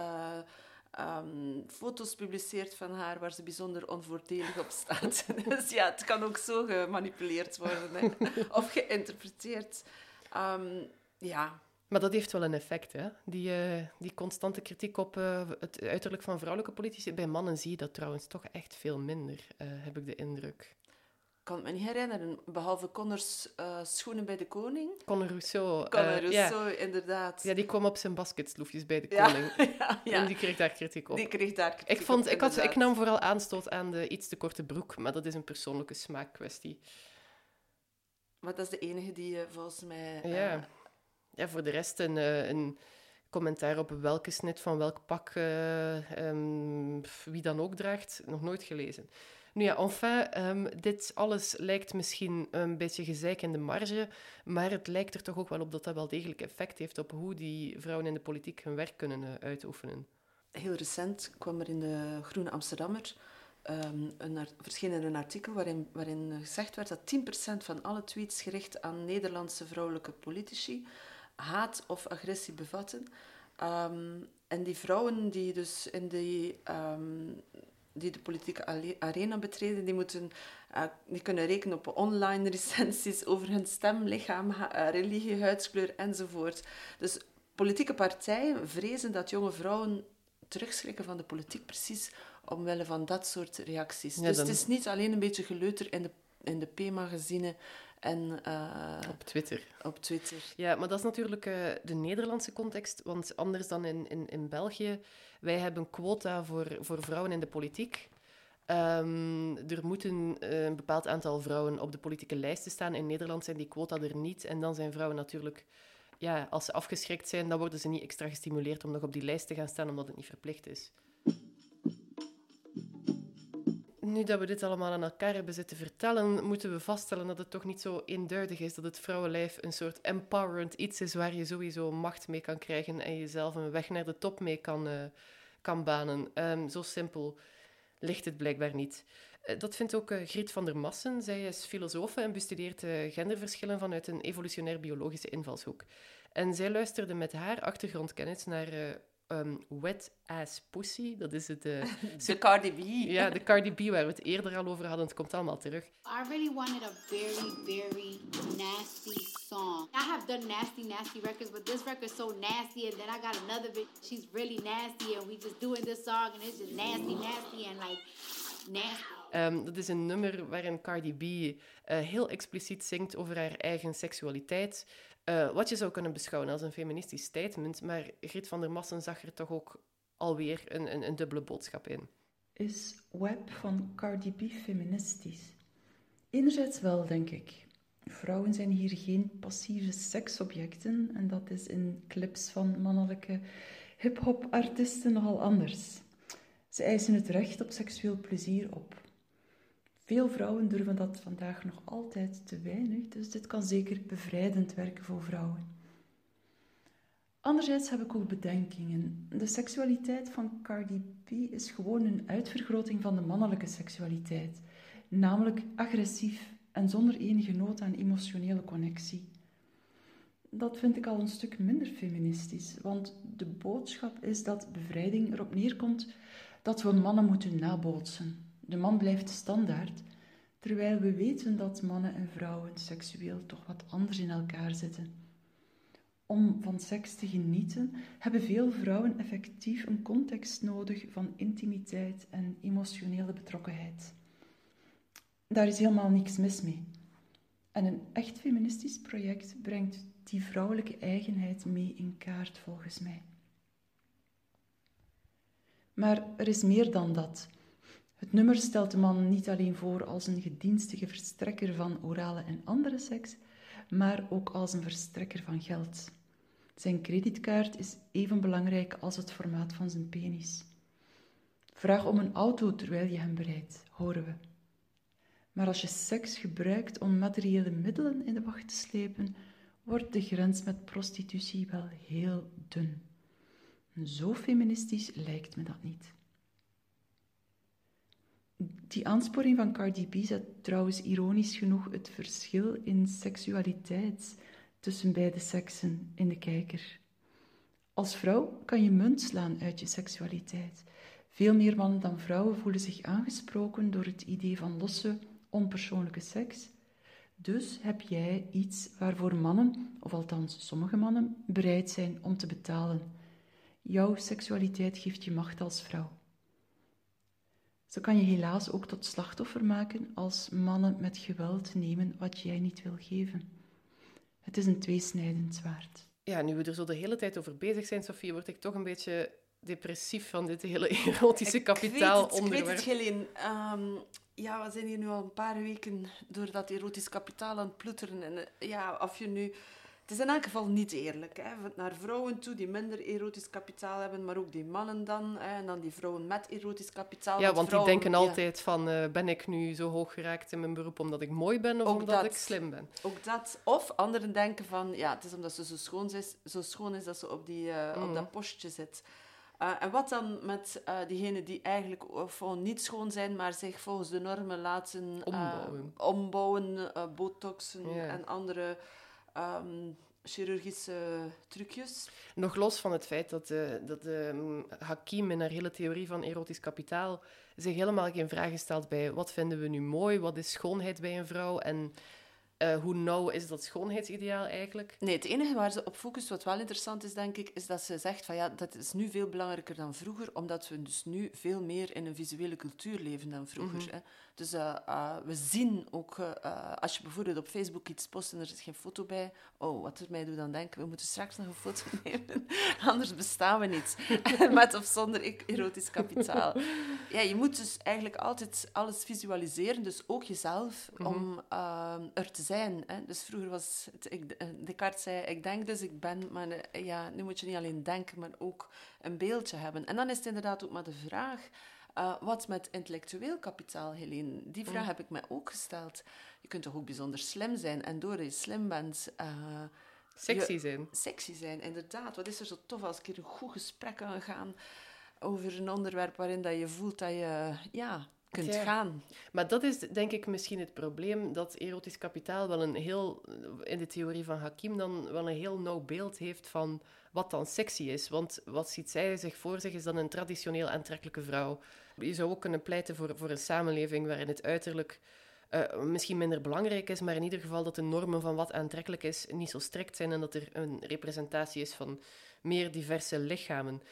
um, foto's publiceert van haar waar ze bijzonder onvoordelig op staat. dus ja, het kan ook zo gemanipuleerd worden hè? of geïnterpreteerd. Ehm, ja. Maar dat heeft wel een effect, hè? Die, uh, die constante kritiek op uh, het uiterlijk van vrouwelijke politici. Bij mannen zie je dat trouwens toch echt veel minder, uh, heb ik de indruk. Ik kan het me niet herinneren, behalve Connors schoenen bij de koning. Conor Rousseau. Conor Rousseau, inderdaad. Ja, die kwam op zijn basketsloefjes bij de koning. Ja, ja, En die kreeg daar kritiek op. Die kreeg daar kritiek ik vond, op, ik, had, ik nam vooral aanstoot aan de iets te korte broek, maar dat is een persoonlijke smaakkwestie. Maar dat is de enige die volgens mij... Ja ja, voor de rest een, een commentaar op welke snit van welk pak um, wie dan ook draagt, nog nooit gelezen. Nu ja, enfin, um, dit alles lijkt misschien een beetje gezeik in de marge, maar het lijkt er toch ook wel op dat dat wel degelijk effect heeft op hoe die vrouwen in de politiek hun werk kunnen uh, uitoefenen. Heel recent kwam er in de Groene Amsterdammer um, een, verscheen er een artikel waarin, waarin gezegd werd dat 10% van alle tweets gericht aan Nederlandse vrouwelijke politici haat of agressie bevatten. Um, en die vrouwen die dus in die, die de politieke arena betreden, die, moeten, uh, die kunnen rekenen op online recensies over hun stem, lichaam, uh, religie, huidskleur enzovoort. Dus politieke partijen vrezen dat jonge vrouwen terugschrikken van de politiek, precies omwille van dat soort reacties. Ja, dus het is niet alleen een beetje geleuter in de, in de P-magazine en, uh, op Twitter. Op Twitter. Ja, maar dat is natuurlijk uh, de Nederlandse context. Want anders dan in, in, in België, wij hebben quota voor, voor vrouwen in de politiek. Um, er moeten uh, een bepaald aantal vrouwen op de politieke lijsten staan. In Nederland zijn die quota er niet. En dan zijn vrouwen natuurlijk, ja, als ze afgeschrikt zijn, dan worden ze niet extra gestimuleerd om nog op die lijst te gaan staan, omdat het niet verplicht is nu dat we dit allemaal aan elkaar hebben zitten vertellen, moeten we vaststellen dat het toch niet zo eenduidig is dat het vrouwenlijf een soort empowerend iets is waar je sowieso macht mee kan krijgen en jezelf een weg naar de top mee kan, uh, kan banen. Um, zo simpel ligt het blijkbaar niet. Uh, dat vindt ook uh, Griet van der Massen. Zij is filosoof en bestudeert genderverschillen vanuit een evolutionair-biologische invalshoek. En zij luisterde met haar achtergrondkennis naar um, Wet Ass Pussy. Dat is het... Uh, de Cardi B. Ja, de Cardi B, waar we het eerder al over hadden. Het komt allemaal terug. I really wanted a very, very nasty song. I have done nasty, nasty records, but this record's so nasty. And then I got another bitch, she's really nasty. And we just doing this song and it's just nasty, nasty and like... Nasty. Um, dat is een nummer waarin Cardi B uh, heel expliciet zingt over haar eigen seksualiteit. Uh, wat je zou kunnen beschouwen als een feministisch statement, maar Griet van der Massen zag er toch ook alweer een, een, een dubbele boodschap in. Is Web van Cardi B feministisch? Enerzijds wel, denk ik. Vrouwen zijn hier geen passieve seksobjecten en dat is in clips van mannelijke hip-hop artiesten nogal anders. Ze eisen het recht op seksueel plezier op. Veel vrouwen durven dat vandaag nog altijd te weinig, dus dit kan zeker bevrijdend werken voor vrouwen. Anderzijds heb ik ook bedenkingen. De seksualiteit van Cardi B is gewoon een uitvergroting van de mannelijke seksualiteit, namelijk agressief en zonder enige nood aan emotionele connectie. Dat vind ik al een stuk minder feministisch, want de boodschap is dat bevrijding erop neerkomt dat we mannen moeten nabootsen, de man blijft standaard, terwijl we weten dat mannen en vrouwen seksueel toch wat anders in elkaar zitten. Om van seks te genieten hebben veel vrouwen effectief een context nodig van intimiteit en emotionele betrokkenheid. Daar is helemaal niks mis mee. En een echt feministisch project brengt die vrouwelijke eigenheid mee in kaart, volgens mij. Maar er is meer dan dat. Het nummer stelt de man niet alleen voor als een gedienstige verstrekker van orale en andere seks, maar ook als een verstrekker van geld. Zijn creditkaart is even belangrijk als het formaat van zijn penis. Vraag om een auto terwijl je hem bereidt, horen we. Maar als je seks gebruikt om materiële middelen in de wacht te slepen, wordt de grens met prostitutie wel heel dun. Zo feministisch lijkt me dat niet. Die aansporing van Cardi B zet trouwens ironisch genoeg het verschil in seksualiteit tussen beide seksen in de kijker. Als vrouw kan je munt slaan uit je seksualiteit. Veel meer mannen dan vrouwen voelen zich aangesproken door het idee van losse, onpersoonlijke seks, Dus heb jij iets waarvoor mannen, of althans sommige mannen, bereid zijn om te betalen. Jouw seksualiteit geeft je macht als vrouw. Zo kan je helaas ook tot slachtoffer maken als mannen met geweld nemen wat jij niet wil geven. Het is een tweesnijdend zwaard. Ja, nu we er zo de hele tijd over bezig zijn, Sofie, word ik toch een beetje depressief van dit hele erotische kapitaal onderwerp. Ik weet het, Helene. Ehm, ja, we zijn hier nu al een paar weken door dat erotisch kapitaal aan het ploeteren. En eh, ja, of je nu... Het is in elk geval niet eerlijk. Hè. Naar vrouwen toe die minder erotisch kapitaal hebben, maar ook die mannen dan. Hè. En dan die vrouwen met erotisch kapitaal. Ja, want die denken altijd van, uh, ben ik nu zo hoog geraakt in mijn beroep omdat ik mooi ben of omdat ik slim ben? Ook dat. Of anderen denken van, ja, het is omdat ze zo schoon is, zo schoon is dat ze op, die, uh, op mm. dat postje zit. Uh, en wat dan met uh, diegenen die eigenlijk gewoon niet schoon zijn, maar zich volgens de normen laten ombouwen, ombouwen botoxen en andere um, chirurgische trucjes. Nog los van het feit dat, de, dat de um, Hakim in haar hele theorie van erotisch kapitaal zich helemaal geen vragen stelt bij wat vinden we nu mooi, wat is schoonheid bij een vrouw en uh, hoe nauw is dat schoonheidsideaal eigenlijk? Nee, het enige waar ze op focust, wat wel interessant is, denk ik, is dat ze zegt van ja, dat is nu veel belangrijker dan vroeger, omdat we dus nu veel meer in een visuele cultuur leven dan vroeger. Mm -hmm. Dus uh, uh, we zien ook, als je bijvoorbeeld op Facebook iets post en er zit geen foto bij, oh, wat het mij doet dan denken, we moeten straks nog een foto nemen, anders bestaan we niet. Met of zonder erotisch kapitaal. ja, je moet dus eigenlijk altijd alles visualiseren, dus ook jezelf, mm -hmm. om er te zijn. Hè. Dus vroeger was het, ik, Descartes zei, ik denk dus ik ben, maar ja, nu moet je niet alleen denken, maar ook een beeldje hebben. En dan is het inderdaad ook maar de vraag uh, wat met intellectueel kapitaal, Helene? Die vraag mm. heb ik mij ook gesteld. Je kunt toch ook bijzonder slim zijn en door je slim bent... Uh, sexy zijn. Sexy zijn, inderdaad. Wat is er zo tof als een keer een goed gesprek kan gaan over een onderwerp waarin dat je voelt dat je ja, kunt gaan. Maar dat is denk ik misschien het probleem, dat erotisch kapitaal wel een heel, in de theorie van Hakim dan wel een heel nauw beeld heeft van wat dan sexy is. Want wat ziet zij zich voor zich is dan een traditioneel aantrekkelijke vrouw. Je zou ook kunnen pleiten voor, voor een samenleving waarin het uiterlijk uh, misschien minder belangrijk is, maar in ieder geval dat de normen van wat aantrekkelijk is niet zo strikt zijn en dat er een representatie is van meer diverse lichamen.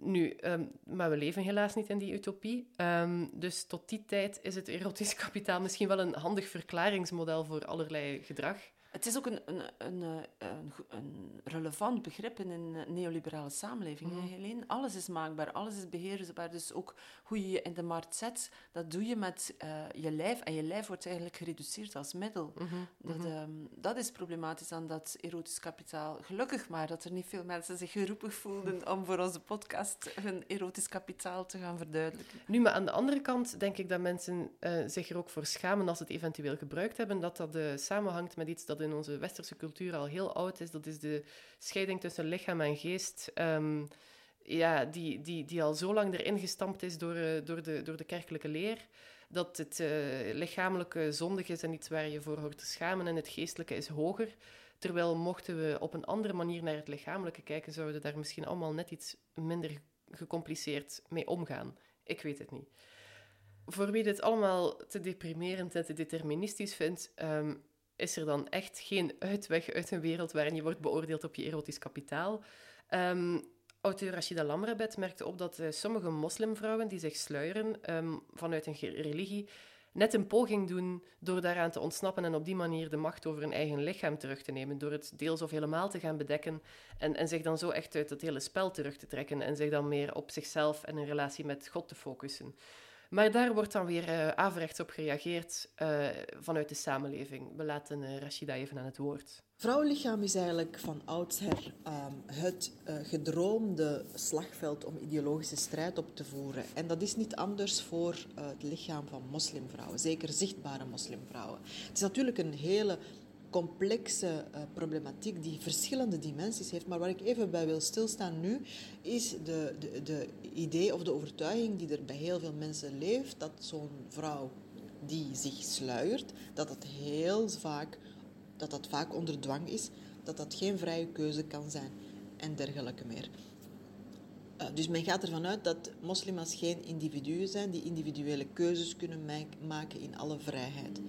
Nu, um, maar we leven helaas niet in die utopie. Um, dus tot die tijd is het erotisch kapitaal misschien wel een handig verklaringsmodel voor allerlei gedrag. Het is ook een, een, een, eh, een, relevant begrip in een neoliberale samenleving. Mm. Helene, alles is maakbaar, alles is beheersbaar. Dus ook hoe je je in de markt zet, dat doe je met uh, je lijf. En je lijf wordt eigenlijk gereduceerd als middel. Mm -hmm. dat, um, dat, is problematisch aan dat erotisch kapitaal. Gelukkig maar dat er niet veel mensen zich geroepig voelden om voor onze podcast hun erotisch kapitaal te gaan verduidelijken. Nu, maar aan de andere kant denk ik dat mensen uh, zich er ook voor schamen als ze het eventueel gebruikt hebben, dat dat uh, samenhangt met iets dat in onze westerse cultuur al heel oud is. Dat is de scheiding tussen lichaam en geest. Um, ja, die, die, die al zo lang erin gestampt is door, uh, door, de, door de kerkelijke leer. Dat het uh, lichamelijke zondig is en iets waar je voor hoort te schamen. En het geestelijke is hoger. Terwijl mochten we op een andere manier naar het lichamelijke kijken, zouden we daar misschien allemaal net iets minder gecompliceerd mee omgaan. Ik weet het niet. Voor wie dit allemaal te deprimerend en te deterministisch vindt, um, is er dan echt geen uitweg uit een wereld waarin je wordt beoordeeld op je erotisch kapitaal. Um, auteur Rashida Lamrabet merkte op dat uh, sommige moslimvrouwen die zich sluieren um, vanuit een religie net een poging doen door daaraan te ontsnappen en op die manier de macht over hun eigen lichaam terug te nemen, door het deels of helemaal te gaan bedekken en, en zich dan zo echt uit het hele spel terug te trekken en zich dan meer op zichzelf en een relatie met God te focussen. Maar daar wordt dan weer uh, averechts op gereageerd uh, vanuit de samenleving. We laten uh, Rashida even aan het woord. Vrouwenlichaam is eigenlijk van oudsher um, het gedroomde slagveld om ideologische strijd op te voeren. En dat is niet anders voor het lichaam van moslimvrouwen, zeker zichtbare moslimvrouwen. Het is natuurlijk een hele complexe uh, problematiek die verschillende dimensies heeft. Maar waar ik even bij wil stilstaan nu, is de, de, de idee of de overtuiging die er bij heel veel mensen leeft, dat zo'n vrouw die zich sluiert, dat dat heel vaak, dat dat vaak onder dwang is, dat dat geen vrije keuze kan zijn en dergelijke meer. Uh, dus men gaat ervan uit dat moslims geen individuen zijn die individuele keuzes kunnen maken in alle vrijheid.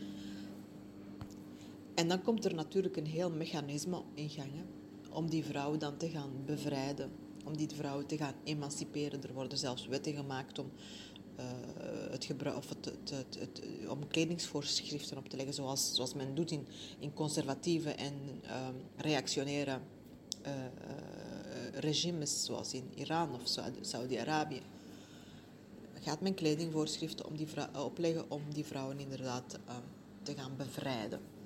En dan komt er natuurlijk een heel mechanisme in gang om die vrouw dan te gaan bevrijden, om die vrouw te gaan emanciperen. Er worden zelfs wetten gemaakt om, uh, het of het, het, het, om kledingsvoorschriften op te leggen, zoals, zoals men doet in, in conservatieve en uh, reactionaire uh, regimes, zoals in Iran of Saudi-Arabië. Gaat men kledingvoorschriften om die opleggen om die vrouwen inderdaad te gaan bevrijden.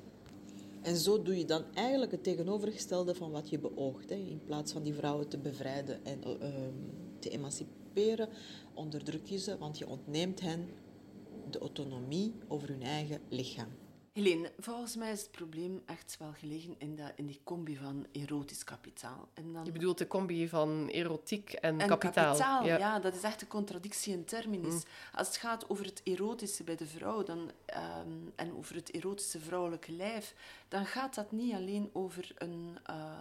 En zo doe je dan eigenlijk het tegenovergestelde van wat je beoogt. In plaats van die vrouwen te bevrijden en uh, te emanciperen, onderdruk je ze, want je ontneemt hen de autonomie over hun eigen lichaam. Helene, volgens mij is het probleem echt wel gelegen in, dat, in die combi van erotisch kapitaal. En dan... Je bedoelt de combi van erotiek en, en kapitaal. kapitaal ja. dat is echt een contradictie in terminis. Mm. Als het gaat over het erotische bij de vrouw dan, um, en over het erotische vrouwelijke lijf, dan gaat dat niet alleen over een uh,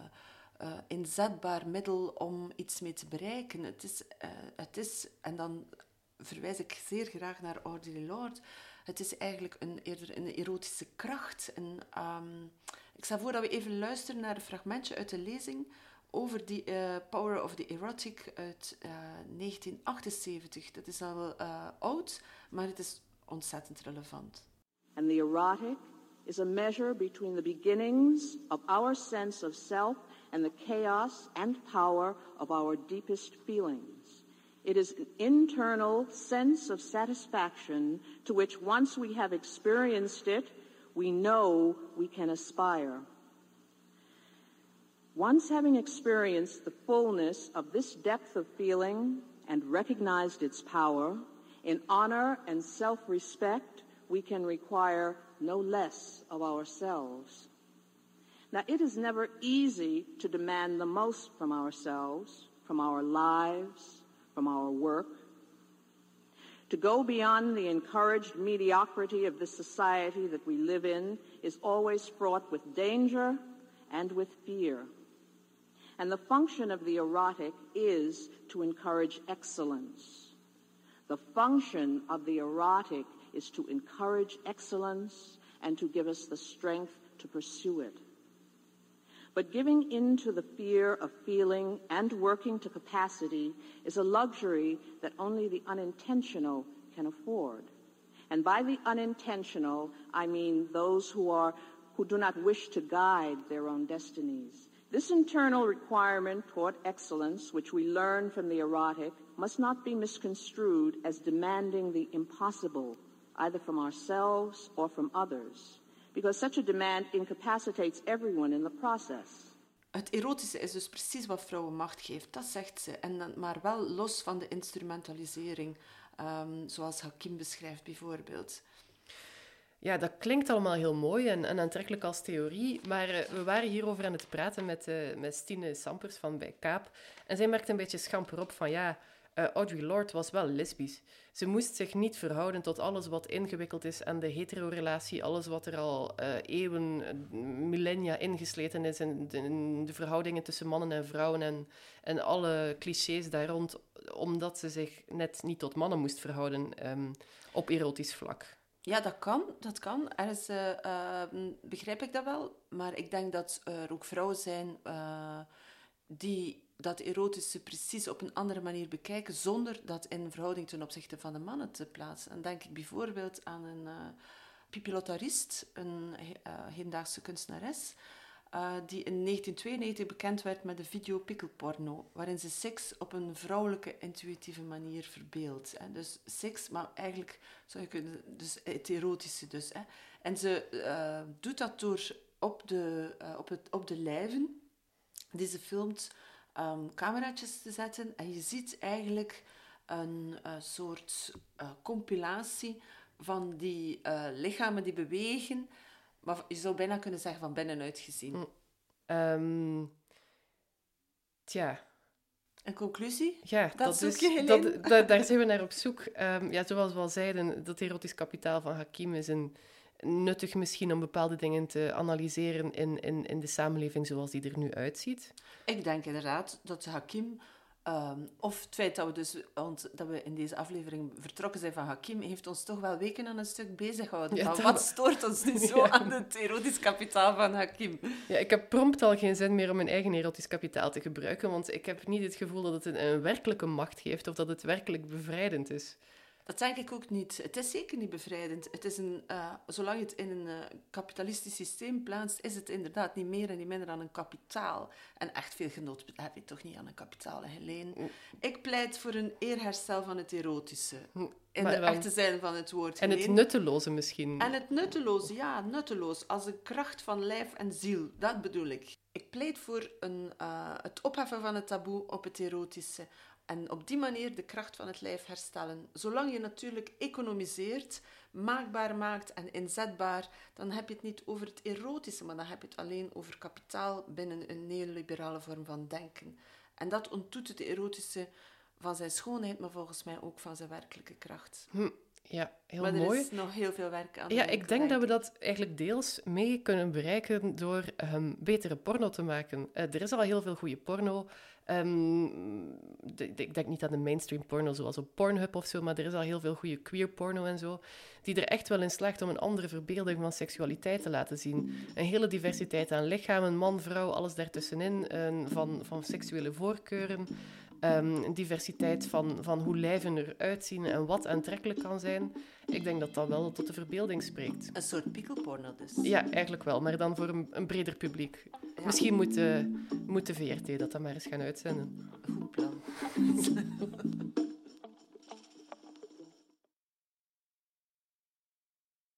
uh, inzetbaar middel om iets mee te bereiken. Het is, uh, het is en dan verwijs ik zeer graag naar Audre Lorde het is eigenlijk een, eerder een erotische kracht. En, um, ik stel voor dat we even luisteren naar een fragmentje uit de lezing over die uh, Power of the Erotic uit uh, 1978. Dat is al wel uh, oud, maar het is ontzettend relevant. And the erotic is a measure between the beginnings of our sense of self and the chaos and power of our deepest feelings. It is an internal sense of satisfaction to which, once we have experienced it, we know we can aspire. Once having experienced the fullness of this depth of feeling and recognized its power, in honor and self respect, we can require no less of ourselves. Now, it is never easy to demand the most from ourselves, from our lives, from our work, to go beyond the encouraged mediocrity of the society that we live in is always fraught with danger and with fear. And the function of the erotic is to encourage excellence. The function of the erotic is to encourage excellence and to give us the strength to pursue it. But giving in to the fear of feeling and working to capacity is a luxury that only the unintentional can afford. And by the unintentional, I mean those who are who do not wish to guide their own destinies. This internal requirement toward excellence, which we learn from the erotic, must not be misconstrued as demanding the impossible, either from ourselves or from others because such a demand incapacitates everyone in the process. Het erotische is dus precies wat vrouwen macht geeft, dat zegt ze. En dan, maar wel los van de instrumentalisering, um, zoals Hakim beschrijft bijvoorbeeld. Ja, dat klinkt allemaal heel mooi en, en aantrekkelijk als theorie, maar uh, we waren hierover aan het praten met, uh, met Stine Sampers van bij Kaap. En zij merkte een beetje schamper op van ja, uh, Audre Lorde was wel lesbisch. Ze moest zich niet verhouden tot alles wat ingewikkeld is aan de hetero-relatie, alles wat er al uh, eeuwen, millennia ingesleten is in de, in de, verhoudingen tussen mannen en vrouwen en, en alle clichés daar rond, omdat ze zich net niet tot mannen moest verhouden um, op erotisch vlak. Ja, dat kan. Dat kan. Ergens uh, begrijp ik dat wel. Maar ik denk dat er ook vrouwen zijn die dat erotische precies op een andere manier bekijken, zonder dat in verhouding ten opzichte van de mannen te plaatsen. En denk ik bijvoorbeeld aan een uh, Pipi Lottarist, een uh, hedendaagse kunstenares, uh, die in 1992 bekend werd met de video Pikkelporno, waarin ze seks op een vrouwelijke, intuïtieve manier verbeeldt. Dus seks, maar eigenlijk zou je kunnen, dus het erotische dus. Hè. En ze doet dat door op de, op, het, op de lijven die ze filmt um, cameraatjes te zetten. En je ziet eigenlijk een uh, soort uh, compilatie van die uh, lichamen die bewegen. Maar je zou bijna kunnen zeggen van binnenuit gezien. Mm. Um, tja. Een conclusie? Ja, dat, dat is, je, dat, dat, daar zijn we naar op zoek. Um, ja, zoals we al zeiden, dat erotisch kapitaal van Hakim is een nuttig misschien om bepaalde dingen te analyseren in, in, in de samenleving zoals die er nu uitziet? Ik denk inderdaad dat Hakim Ehm, of het feit dat we, dus, want, dat we in deze aflevering vertrokken zijn van Hakim, heeft ons toch wel weken aan een stuk bezig gehouden. Ja, wat stoort ons nu zo Ja. aan het erotisch kapitaal van Hakim? Ja, ik heb prompt al geen zin meer om mijn eigen erotisch kapitaal te gebruiken, want ik heb niet het gevoel dat het een, een werkelijke macht geeft of dat het werkelijk bevrijdend is. Dat denk ik ook niet. Het is zeker niet bevrijdend. Het is een, eh, zolang je het in een eh, kapitalistisch systeem plaatst, is het inderdaad niet meer en niet minder dan een kapitaal. En echt veel genot heb je toch niet aan een kapitaal, Helene? Ik pleit voor een eerherstel van het erotische. In maar de dan- echte zin van het woord. En het nutteloze misschien. En het nutteloos, ja, nutteloos. Als een kracht van lijf en ziel, dat bedoel ik. Ik pleit voor een, eh, het opheffen van het taboe op het erotische. En op die manier de kracht van het lijf herstellen. Zolang je natuurlijk economiseert, maakbaar maakt en inzetbaar, dan heb je het niet over het erotische, maar dan heb je het alleen over kapitaal binnen een neoliberale vorm van denken. En dat ontdoet het erotische van zijn schoonheid, maar volgens mij ook van zijn werkelijke kracht. Hm, ja, heel maar er mooi. is nog heel veel werk aan. Ja, ik denk dat we dat eigenlijk deels mee kunnen bereiken door ehm, betere porno te maken. Eh, er is al heel veel goede porno. Ehm, ik denk niet aan de mainstream porno zoals op Pornhub of zo, maar er is al heel veel goede queer porno en zo, die er echt wel in slaagt om een andere verbeelding van seksualiteit te laten zien. Een hele diversiteit aan lichamen, man, vrouw, alles daartussenin, en van, van seksuele voorkeuren. Een diversiteit van, van hoe lijven eruit zien en wat aantrekkelijk kan zijn. Ik denk dat dat wel tot de verbeelding spreekt. Een soort pikkelporno dus. Ja, eigenlijk wel, maar dan voor een, een breder publiek. Ja. Misschien moet, de- moet de VRT dat dan maar eens gaan uitzenden. Goed plan.